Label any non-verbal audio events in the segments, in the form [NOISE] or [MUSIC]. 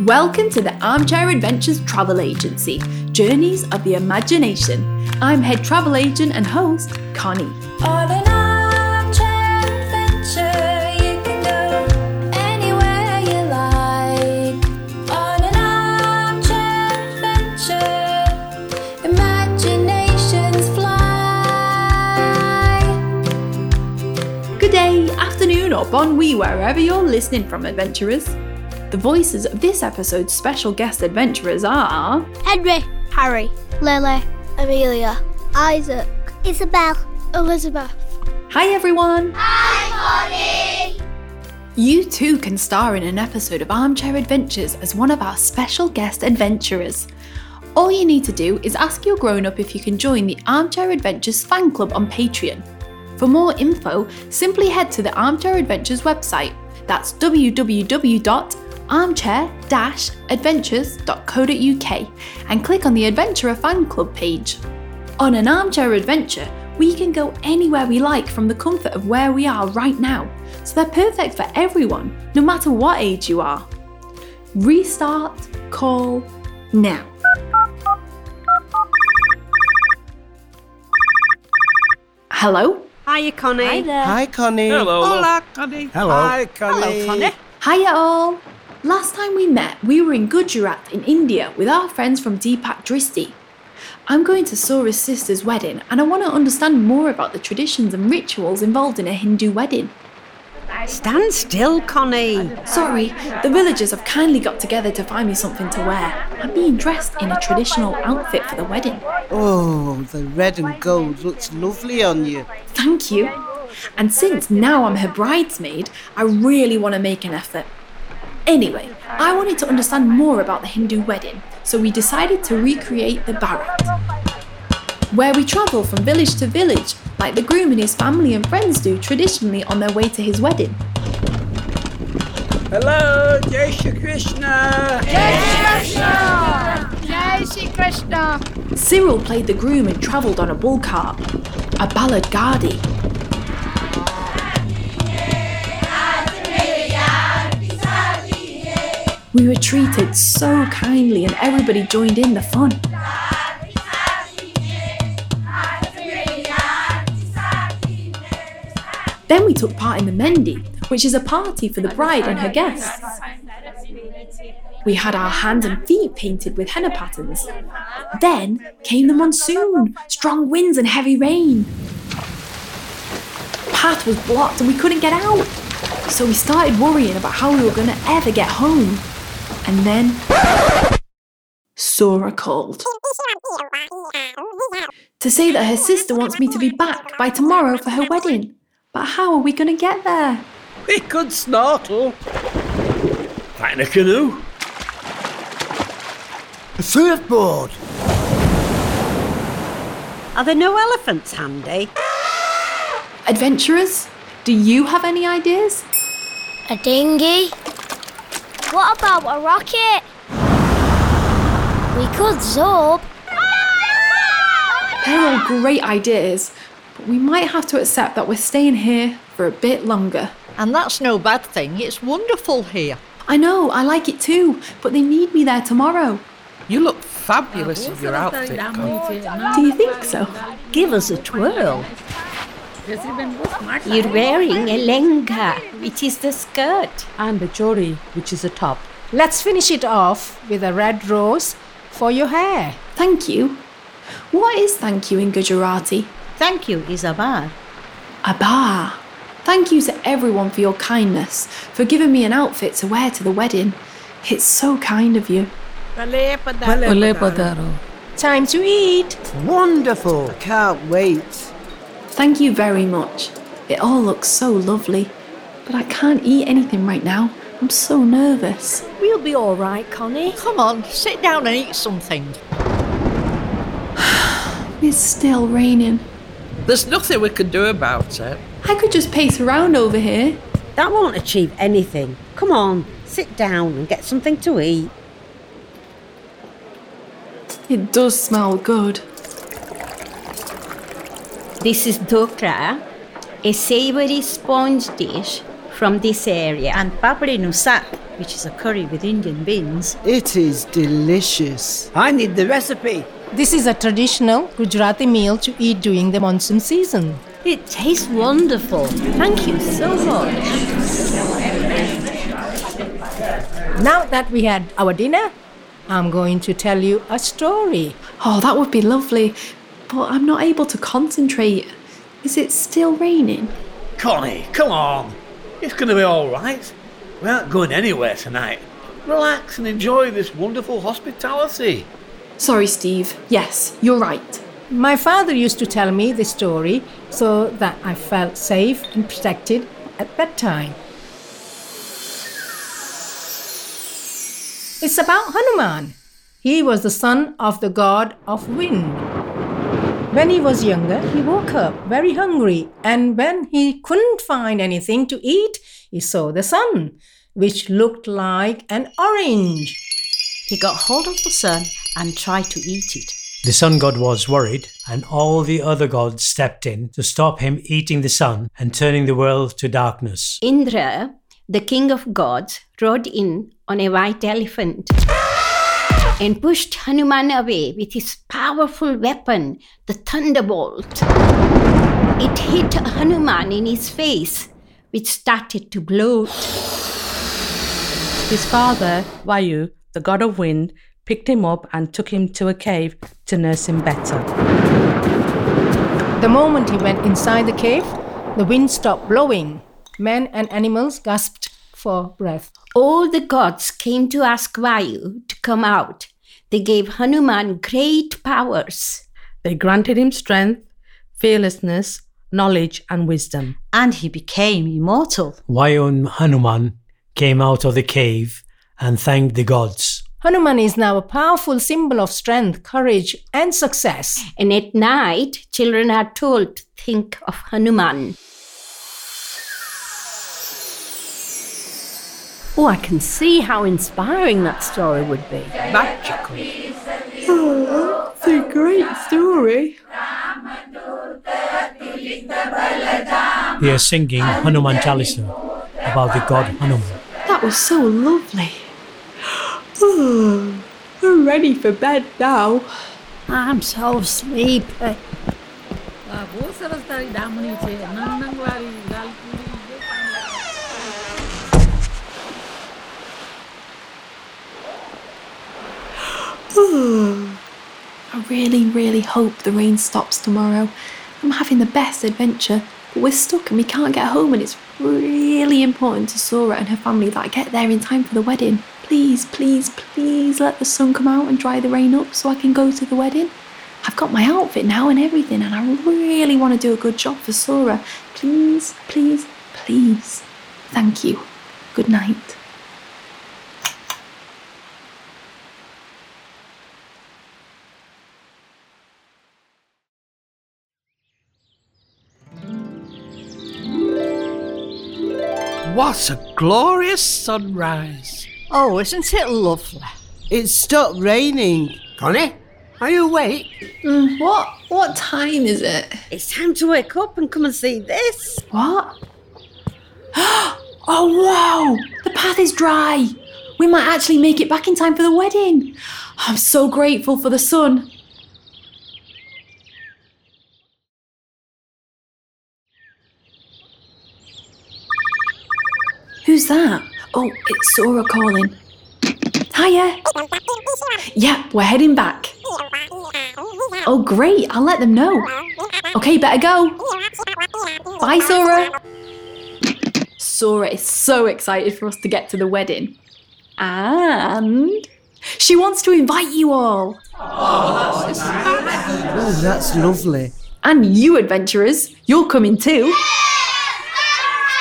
Welcome to the Armchair Adventures Travel Agency, Journeys of the Imagination. I'm head travel agent and host, Connie. On an armchair adventure, you can go anywhere you like. On an armchair adventure, imaginations fly. Good day, afternoon, or bon nuit, wherever you're listening from, adventurers. The voices of this episode's special guest adventurers are Henry, Harry, Lily, Amelia, Isaac, Isabel, Elizabeth. Hi everyone! Hi Connie! You too can star in an episode of Armchair Adventures as one of our special guest adventurers. All you need to do is ask your grown up if you can join the Armchair Adventures fan club on Patreon. For more info, simply head to the Armchair Adventures website. That's www.armchair-adventures.co.uk and click on the Adventurer fan club page. On an armchair adventure, we can go anywhere we like from the comfort of where we are right now, so they're perfect for everyone, no matter what age you are. Restart call now. Hello? Hiya, Connie. Hi there. Hi, Connie. Hello. Hola, Connie. Hello. Hi, Connie. Hello, Connie. Hiya all! Last time we met, we were in Gujarat in India with our friends from Dipak Dristi. I'm going to Sura's sister's wedding and I want to understand more about the traditions and rituals involved in a Hindu wedding. Stand still, Connie. Sorry, the villagers have kindly got together to find me something to wear. I'm being dressed in a traditional outfit for the wedding. Oh, the red and gold looks lovely on you. Thank you. And since now I'm her bridesmaid, I really want to make an effort. Anyway, I wanted to understand more about the Hindu wedding, so we decided to recreate the Barat, where we travel from village to village, like the groom and his family and friends do traditionally on their way to his wedding. Hello, Jai Shri Krishna. Cyril played the groom and travelled on a bull cart, a balad gadi. We were treated so kindly and everybody joined in the fun. Then we took part in the Mehndi, which is a party for the bride and her guests. We had our hands and feet painted with henna patterns. Then came the monsoon, strong winds and heavy rain. The path was blocked and we couldn't get out. So we started worrying about how we were going to ever get home. And then Sura called to say that her sister wants me to be back by tomorrow for her wedding. But how are we going to get there? We could snorkel. Find a canoe. A surfboard. Are there no elephants handy? Adventurers, do you have any ideas? A dinghy. What about a rocket? We could zorb. They're all great ideas, but we might have to accept that we're staying here for a bit longer. And that's no bad thing. It's wonderful here. I know, I like it too, but they need me there tomorrow. You look fabulous in your outfit, Connie. Do you think so? Give us a twirl. You're wearing a lehenga, which is the skirt. and a choli, which is a top. Let's finish it off with a red rose for your hair. Thank you. What is thank you in Gujarati? Thank you, Isabel. Aabhar. Thank you to everyone for your kindness, for giving me an outfit to wear to the wedding. It's so kind of you. Time to eat. Wonderful. I can't wait. Thank you very much. It all looks so lovely. But I can't eat anything right now. I'm so nervous. We'll be all right, Connie. Come on, sit down and eat something. [SIGHS] It's still raining. There's nothing we can do about it. I could just pace around over here. That won't achieve anything. Come on, sit down and get something to eat. It does smell good. This is dhokla, a savory sponge dish from this area. and papri nusak, which is a curry with Indian beans. It is delicious. I need the recipe. This is a traditional Gujarati meal to eat during the monsoon season. It tastes wonderful. Thank you so much. Now that we had our dinner, I'm going to tell you a story. Oh, that would be lovely. But I'm not able to concentrate. Is it still raining? Connie, come on. It's going to be all right. We aren't going anywhere tonight. Relax and enjoy this wonderful hospitality. Sorry, Steve. Yes, you're right. My father used to tell me this story so that I felt safe and protected at bedtime. It's about Hanuman. He was the son of the god of wind. When he was younger, he woke up very hungry, and when he couldn't find anything to eat, he saw the sun, which looked like an orange. He got hold of the sun and tried to eat it. The sun god was worried, and all the other gods stepped in to stop him eating the sun and turning the world to darkness. Indra, the king of gods, rode in on a white elephant and pushed Hanuman away with his powerful weapon, the thunderbolt. It hit Hanuman in his face, which started to bloat. His father, Vayu, the god of wind, picked him up and took him to a cave to nurse him better. The moment he went inside the cave, the wind stopped blowing. Men and animals gasped for breath. All the gods came to ask Vayu to come out. They gave Hanuman great powers. They granted him strength, fearlessness, knowledge, and wisdom. And he became immortal. Vayu Hanuman came out of the cave and thanked the gods. Hanuman is now a powerful symbol of strength, courage, and success. And at night, children are told to think of Hanuman. Oh, I can see how inspiring that story would be. Magical. Oh, it's a great story. They are singing Hanuman Chalisa about the god Hanuman. That was so lovely. Oh, I'm ready for bed now. I'm so sleepy. I really, really hope the rain stops tomorrow. I'm having the best adventure, but we're stuck and we can't get home, and it's really important to Sura and her family that I get there in time for the wedding. Please, please, please let the sun come out and dry the rain up so I can go to the wedding. I've got my outfit now and everything, and I really want to do a good job for Sura. Please, please, please. Thank you. Good night. What a glorious sunrise. Oh, isn't it lovely? It stopped raining. Connie, are you awake? Mm, what? What time is it? It's time to wake up and come and see this. What? [GASPS] oh wow! The path is dry. We might actually make it back in time for the wedding. I'm so grateful for the sun. That? Oh, it's Sura calling. Hiya. Yep, we're heading back. Oh, great. I'll let them know. Okay, better go. Bye, Sura. Sura is so excited for us to get to the wedding. And she wants to invite you all. Oh, that's lovely. And you adventurers, you're coming too.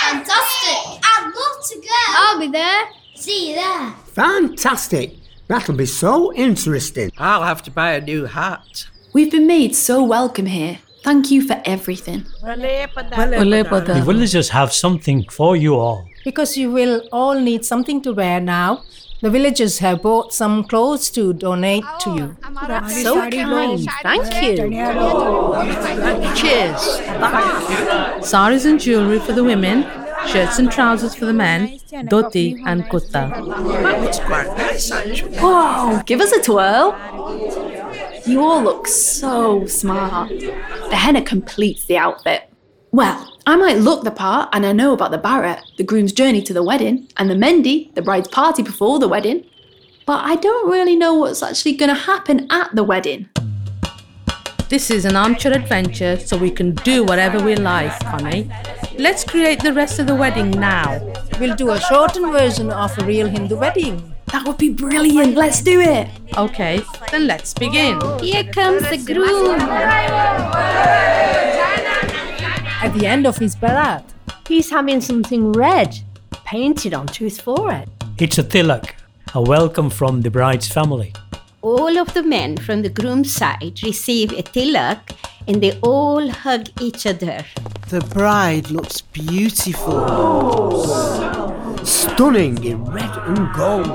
Fantastic! I'd love to go. I'll be there. See you there. Fantastic. That'll be so interesting. I'll have to buy a new hat. We've been made so welcome here. Thank you for everything. The villagers have something for you all. Because you will all need something to wear now, the villagers have bought some clothes to donate to you. Oh, That's so kind. Thank you. Cheers. Saris and jewellery for the women, Shirts and trousers for the men, dhoti and actually. Whoa, give us a twirl. You all look so smart. The henna completes the outfit. Well, I might look the part and I know about the Barat, the groom's journey to the wedding, and the Mehndi, the bride's party before the wedding. But I don't really know what's actually going to happen at the wedding. This is an armchair adventure, so we can do whatever we like, Connie. Let's create the rest of the wedding now. We'll do a shortened version of a real Hindu wedding. That would be brilliant. Let's do it. Okay, then let's begin. Here comes the groom. At the end of his barat, He's having something red painted onto his forehead. It's a tilak, a welcome from the bride's family. All of the men from the groom's side receive a tilak and they all hug each other. The bride looks beautiful. Stunning in red and gold.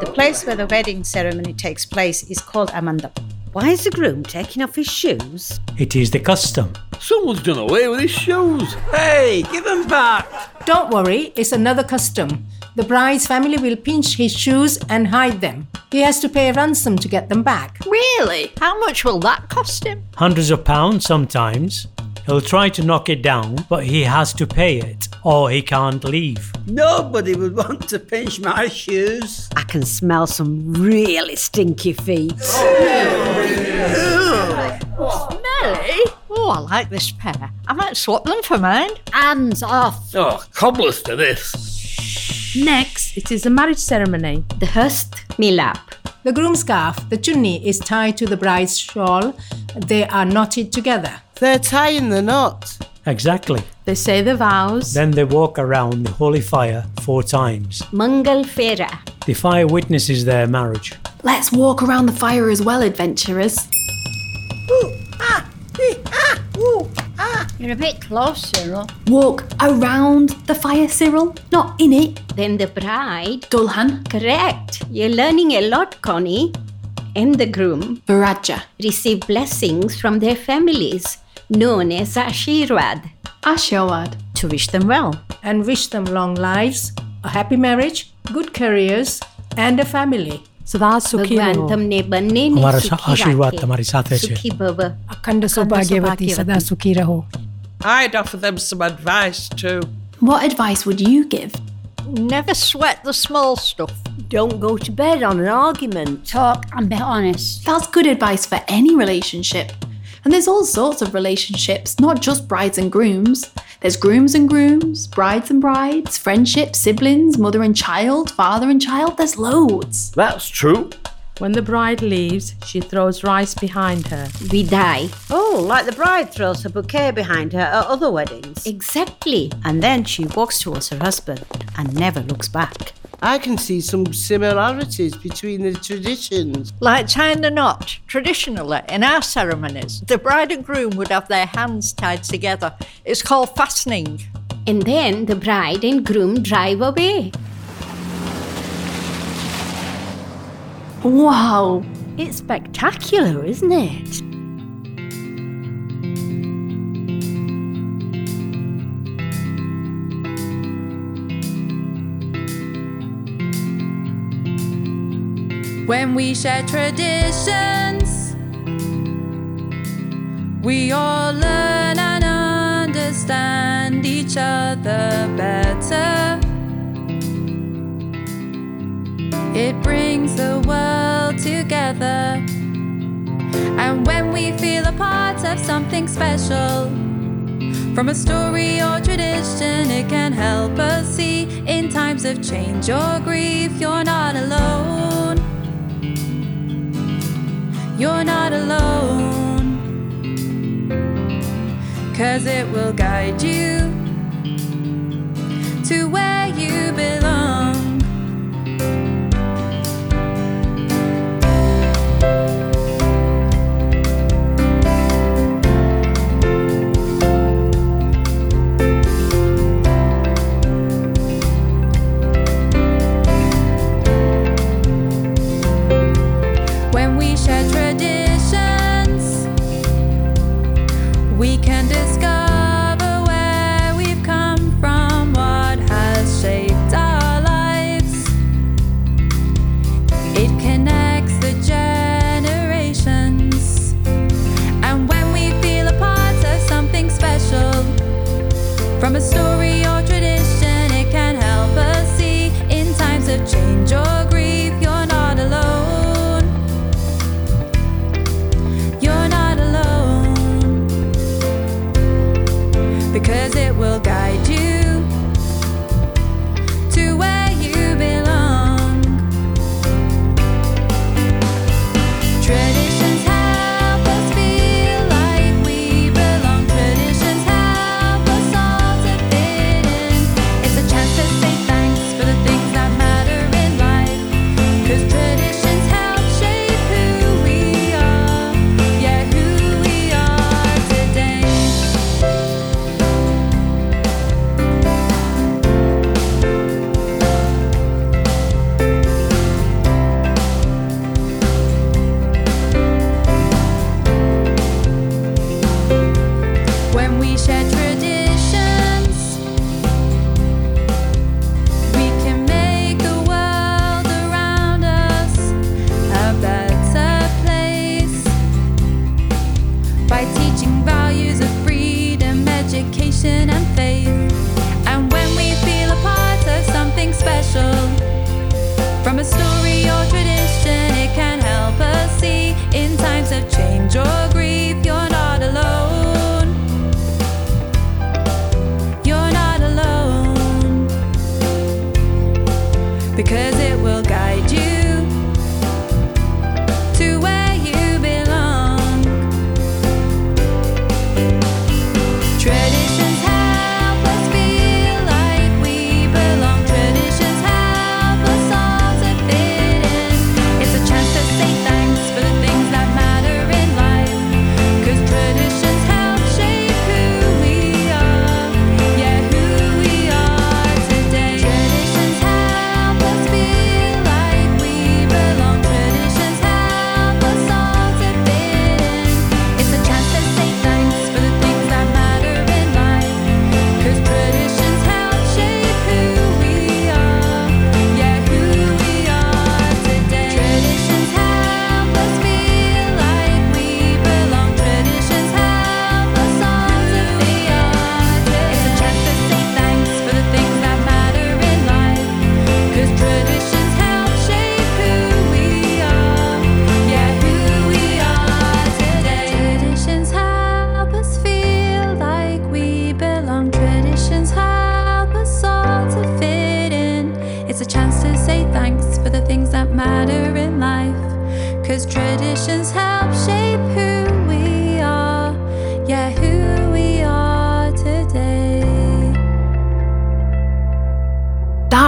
The place where the wedding ceremony takes place is called a mandap. Why is the groom taking off his shoes? It is the custom. Someone's done away with his shoes. Hey, give them back. don't worry, it's another custom. The bride's family will pinch his shoes and hide them. He has to pay a ransom to get them back. Really? How much will that cost him? Hundreds of pounds sometimes. He'll try to knock it down, but he has to pay it, or he can't leave. Nobody would want to pinch my shoes. I can smell some really stinky feet. [GASPS] Oh, Smelly? Oh, I like this pair. I might swap them for mine. Hands off. Oh, cobblers to this. Next, it is the marriage ceremony. The Hast Milap. The groom's scarf, the chunni, is tied to the bride's shawl. They are knotted together. They're tying the knot. Exactly. They say the vows. Then they walk around the holy fire four times. Mangal Fera. The fire witnesses their marriage. Let's walk around the fire as well, adventurers. You're a bit close, Cyril. Walk around the fire, Cyril, not in it. Then the bride. Dulhan. Correct. You're learning a lot, Connie. And the groom. Viraja. Receive blessings from their families, known as Ashirwad. Ashirwad. To wish them well. And wish them long lives, a happy marriage, good careers, and a family. સદા સુખી રહો અમારા આશીર્વાદ તમારી સાથે છે સુખી ભવ અખંડ સૌભાગ્યવતી સદા સુખી રહો I'd offer them some advice too. What advice would you give? Never sweat the small stuff. Don't go to bed on an argument. Talk and be honest. That's good advice for any relationship. And there's all sorts of relationships, not just brides and grooms. There's grooms and grooms, brides and brides, friendships, siblings, mother and child, father and child. There's loads. That's true. When the bride leaves, she throws rice behind her. Vidaai. Oh, like the bride throws a bouquet behind her at other weddings. Exactly. And then she walks towards her husband and never looks back. I can see some similarities between the traditions. Like tying the knot, traditionally in our ceremonies, the bride and groom would have their hands tied together. It's called fastening. And then the bride and groom drive away. Wow. It's spectacular, isn't it? When we share traditions, we all learn and understand each other better. It brings the world together. And when we feel a part of something special, from a story or tradition, it can help us see in times of change or grief, you're not alone. You're not alone. Cause it will guide you to where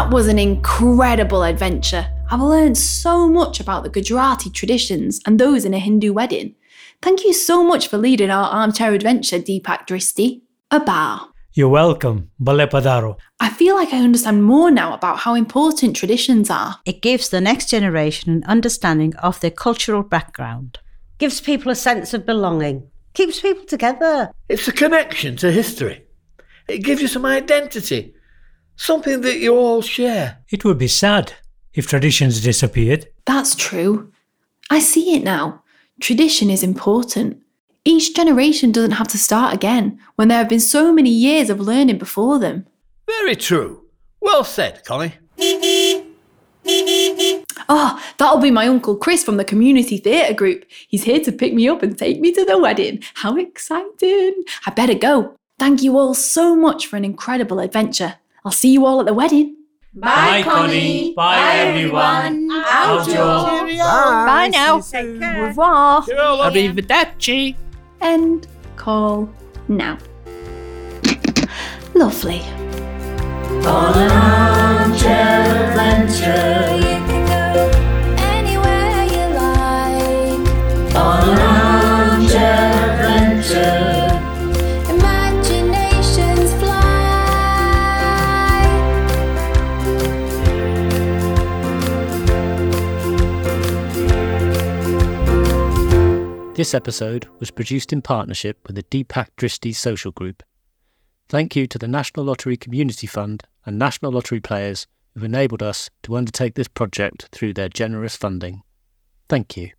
That was an incredible adventure. I've learned so much about the Gujarati traditions and those in a Hindu wedding. Thank you so much for leading our armchair adventure, Dipak Dristi. A bow. You're welcome, Bale Padaro. I feel like I understand more now about how important traditions are. It gives the next generation an understanding of their cultural background. Gives people a sense of belonging. Keeps people together. It's a connection to history. It gives you some identity, something that you all share. It would be sad if traditions disappeared. That's true. I see it now. Tradition is important. Each generation doesn't have to start again when there have been so many years of learning before them. Very true. Well said, Connie. Oh, ah, that'll be my Uncle Chris from the community theatre group. He's here to pick me up and take me to the wedding. How exciting! I better go. Thank you all so much for an incredible adventure. I'll see you all at the wedding. Bye, Connie. Bye, everyone. Outro. Bye now. Au revoir. Arrivederci. End call now. [LAUGHS] Lovely. This episode was produced in partnership with the Dipak Dristi Social Group. Thank you to the National Lottery Community Fund and National Lottery players who've enabled us to undertake this project through their generous funding. Thank you.